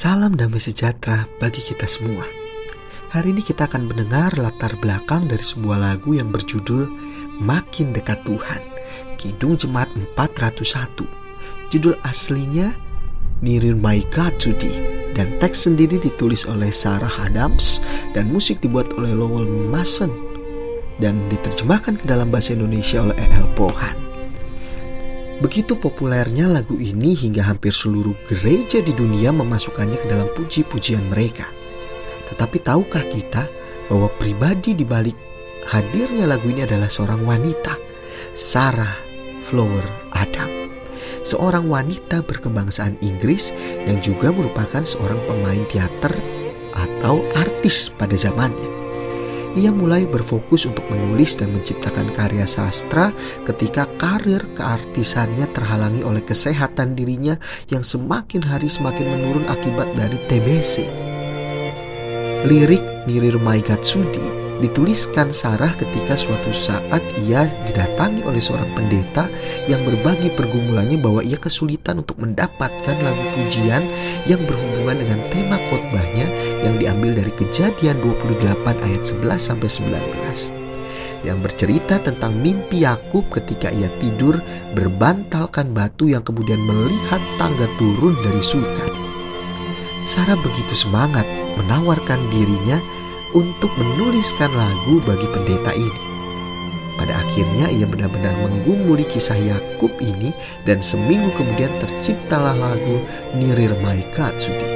Salam damai sejahtera bagi kita semua. Hari ini kita akan mendengar latar belakang dari sebuah lagu yang berjudul Makin Dekat Tuhan, Kidung Jemaat 401. Judul aslinya Nearer My God dan teks sendiri ditulis oleh Sarah Adams dan musik dibuat oleh Lowell Mason dan diterjemahkan ke dalam bahasa Indonesia oleh E.L. Pohan. Begitu populernya lagu ini hingga hampir seluruh gereja di dunia memasukkannya ke dalam puji-pujian mereka. Tetapi tahukah kita bahwa pribadi di balik hadirnya lagu ini adalah seorang wanita, Sarah Flower Adam. Seorang wanita berkebangsaan Inggris yang juga merupakan seorang pemain teater atau artis pada zamannya ia mulai berfokus untuk menulis dan menciptakan karya sastra ketika karir keartisannya terhalangi oleh kesehatan dirinya yang semakin hari semakin menurun akibat dari TBC. Lirik Nirir Maigatsudi dituliskan Sarah ketika suatu saat ia didatangi oleh seorang pendeta yang berbagi pergumulannya bahwa ia kesulitan untuk mendapatkan lagu pujian yang berhubungan dengan tema khotbahnya diambil dari Kejadian 28 ayat 11 sampai 19 yang bercerita tentang mimpi Yakub ketika ia tidur berbantalkan batu yang kemudian melihat tangga turun dari surga. Sarah begitu semangat menawarkan dirinya untuk menuliskan lagu bagi pendeta ini. Pada akhirnya ia benar-benar menggumuli kisah Yakub ini dan seminggu kemudian terciptalah lagu Nirir Maika Sudi.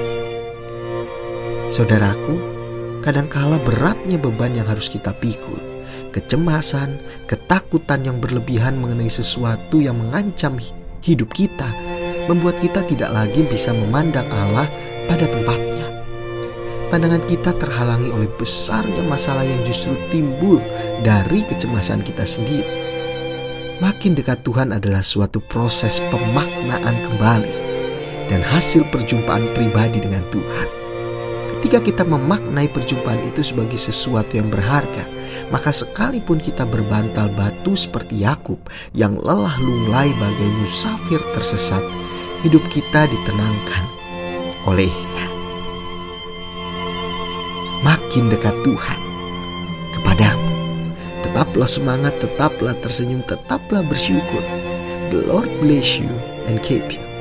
Saudaraku, kadangkala beratnya beban yang harus kita pikul, kecemasan, ketakutan yang berlebihan mengenai sesuatu yang mengancam hidup kita, membuat kita tidak lagi bisa memandang Allah pada tempatnya pandangan kita terhalangi oleh besarnya masalah yang justru timbul dari kecemasan kita sendiri. Makin dekat Tuhan adalah suatu proses pemaknaan kembali dan hasil perjumpaan pribadi dengan Tuhan. Ketika kita memaknai perjumpaan itu sebagai sesuatu yang berharga, maka sekalipun kita berbantal batu seperti Yakub yang lelah lunglai bagai musafir tersesat, hidup kita ditenangkan olehnya makin dekat Tuhan kepadamu. Tetaplah semangat, tetaplah tersenyum, tetaplah bersyukur. The Lord bless you and keep you.